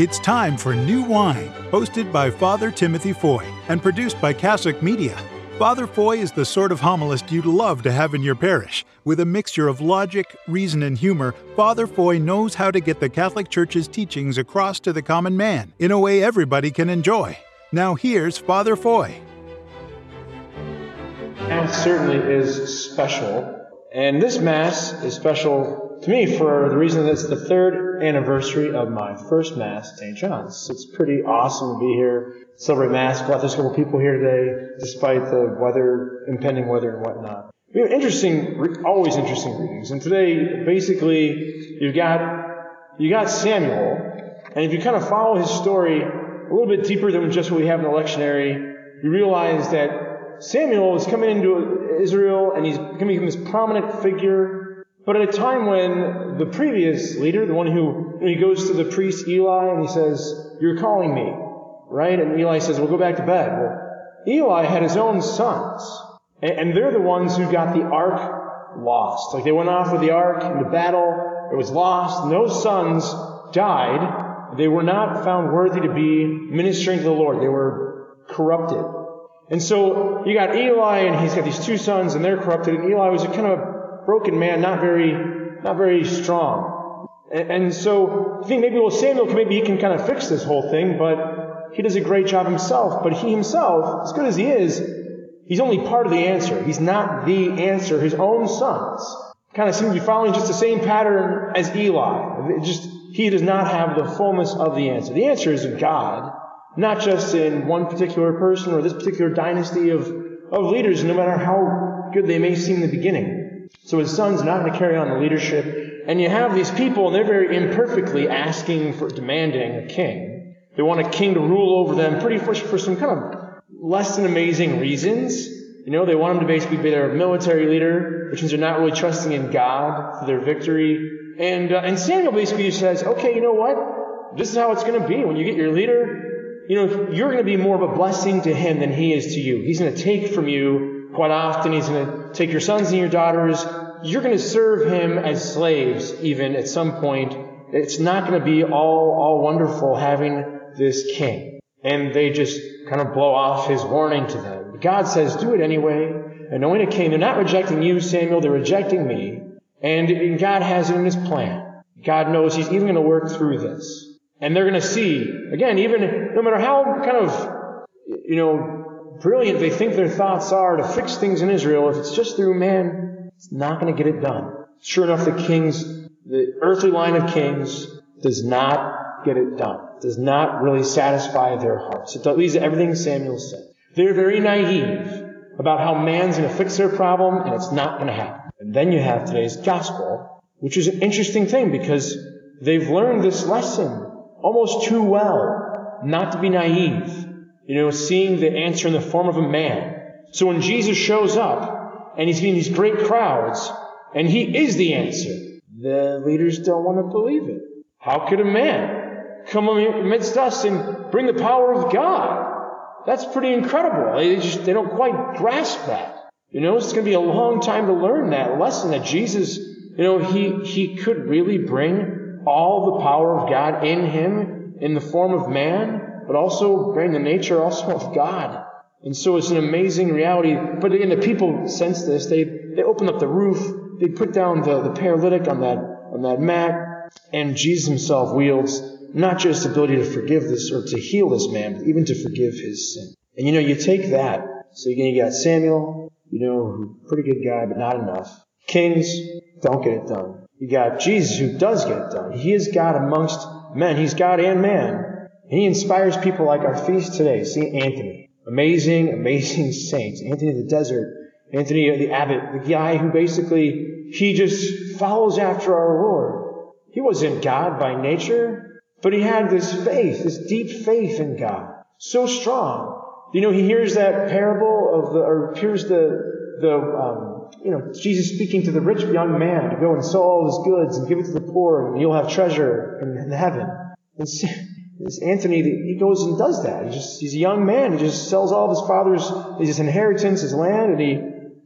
It's time for New Wine, hosted by Father Timothy Foy and produced by Cassock Media. Father Foy is the sort of homilist you'd love to have in your parish. With a mixture of logic, reason, and humor, Father Foy knows how to get the Catholic Church's teachings across to the common man in a way everybody can enjoy. Now here's Father Foy. Mass certainly is special, and this Mass is special to me for the reason that it's the third anniversary of my first Mass St. John's. It's pretty awesome to be here celebrate Mass. Glad there's a couple people here today, despite the weather, impending weather and whatnot. We have interesting, always interesting readings. And today, basically, you've got, you got Samuel, and if you kind of follow his story a little bit deeper than just what we have in the lectionary, you realize that Samuel is coming into Israel and he's become this prominent figure, but at a time when the previous leader, the one who, he goes to the priest Eli and he says, you're calling me right? And Eli says, well, go back to bed. Well, Eli had his own sons, and they're the ones who got the ark lost. Like they went off with the ark into battle, it was lost, and those sons died. They were not found worthy to be ministering to the Lord. They were corrupted. And so you got Eli, and he's got these two sons, and they're corrupted. And Eli was a kind of a broken man, not very, not very strong. And, and so I think maybe well Samuel, maybe he can kind of fix this whole thing, but he does a great job himself, but he himself, as good as he is, he's only part of the answer. He's not the answer. His own sons kind of seem to be following just the same pattern as Eli. It just he does not have the fullness of the answer. The answer is God, not just in one particular person or this particular dynasty of, of leaders, no matter how good they may seem in the beginning. So his sons not going to carry on the leadership. And you have these people, and they're very imperfectly asking for, demanding a king. They want a king to rule over them pretty for, for some kind of less than amazing reasons. You know, they want him to basically be their military leader, which means they're not really trusting in God for their victory. And, uh, and Samuel basically says, okay, you know what? This is how it's going to be. When you get your leader, you know, you're going to be more of a blessing to him than he is to you. He's going to take from you quite often. He's going to take your sons and your daughters. You're going to serve him as slaves even at some point. It's not going to be all, all wonderful having this king. And they just kind of blow off his warning to them. God says, do it anyway. And Anoint a king. They're not rejecting you, Samuel. They're rejecting me. And God has it in his plan. God knows he's even going to work through this. And they're going to see, again, even no matter how kind of, you know, brilliant they think their thoughts are to fix things in Israel, if it's just through man, it's not going to get it done. Sure enough, the kings, the earthly line of kings does not get it done does not really satisfy their hearts. It leads to everything Samuel said. They're very naive about how man's going to fix their problem, and it's not going to happen. And then you have today's gospel, which is an interesting thing because they've learned this lesson almost too well not to be naive. You know, seeing the answer in the form of a man. So when Jesus shows up and he's getting these great crowds and he is the answer, the leaders don't want to believe it. How could a man come amidst us and bring the power of God. That's pretty incredible. They just, they don't quite grasp that. You know, it's going to be a long time to learn that lesson that Jesus, you know, he, he could really bring all the power of God in him in the form of man, but also bring the nature also of God. And so it's an amazing reality. But again, the people sense this. They, they open up the roof. They put down the, the paralytic on that, on that mat. And Jesus himself wields not just the ability to forgive this or to heal this man, but even to forgive his sin. And you know, you take that. So again, you got Samuel, you know, pretty good guy, but not enough. Kings don't get it done. You got Jesus who does get it done. He is God amongst men. He's God and man. And he inspires people like our feast today. St. Anthony. Amazing, amazing saints. Anthony the desert. Anthony the abbot. The guy who basically, he just follows after our Lord. He wasn't God by nature. But he had this faith, this deep faith in God. So strong. You know, he hears that parable of the, or hears the, the, um, you know, Jesus speaking to the rich young man to go and sell all his goods and give it to the poor and you'll have treasure in, in heaven. And this Anthony, he goes and does that. He just, he's a young man. He just sells all of his father's, his inheritance, his land, and he,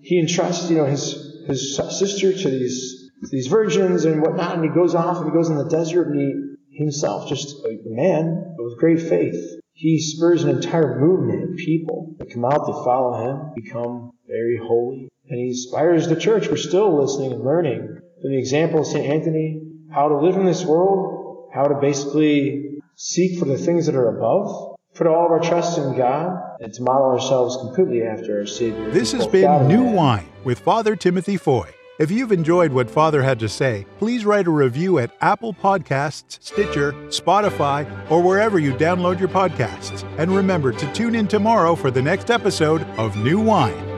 he entrusts, you know, his, his sister to these, to these virgins and whatnot, and he goes off and he goes in the desert and he, himself, just a man, but with great faith. He spurs an entire movement of people that come out, they follow him, become very holy, and he inspires the church. We're still listening and learning from the example of St. Anthony how to live in this world, how to basically seek for the things that are above, put all of our trust in God, and to model ourselves completely after our Savior. This has been New Wine with Father Timothy Foy. If you've enjoyed what Father had to say, please write a review at Apple Podcasts, Stitcher, Spotify, or wherever you download your podcasts. And remember to tune in tomorrow for the next episode of New Wine.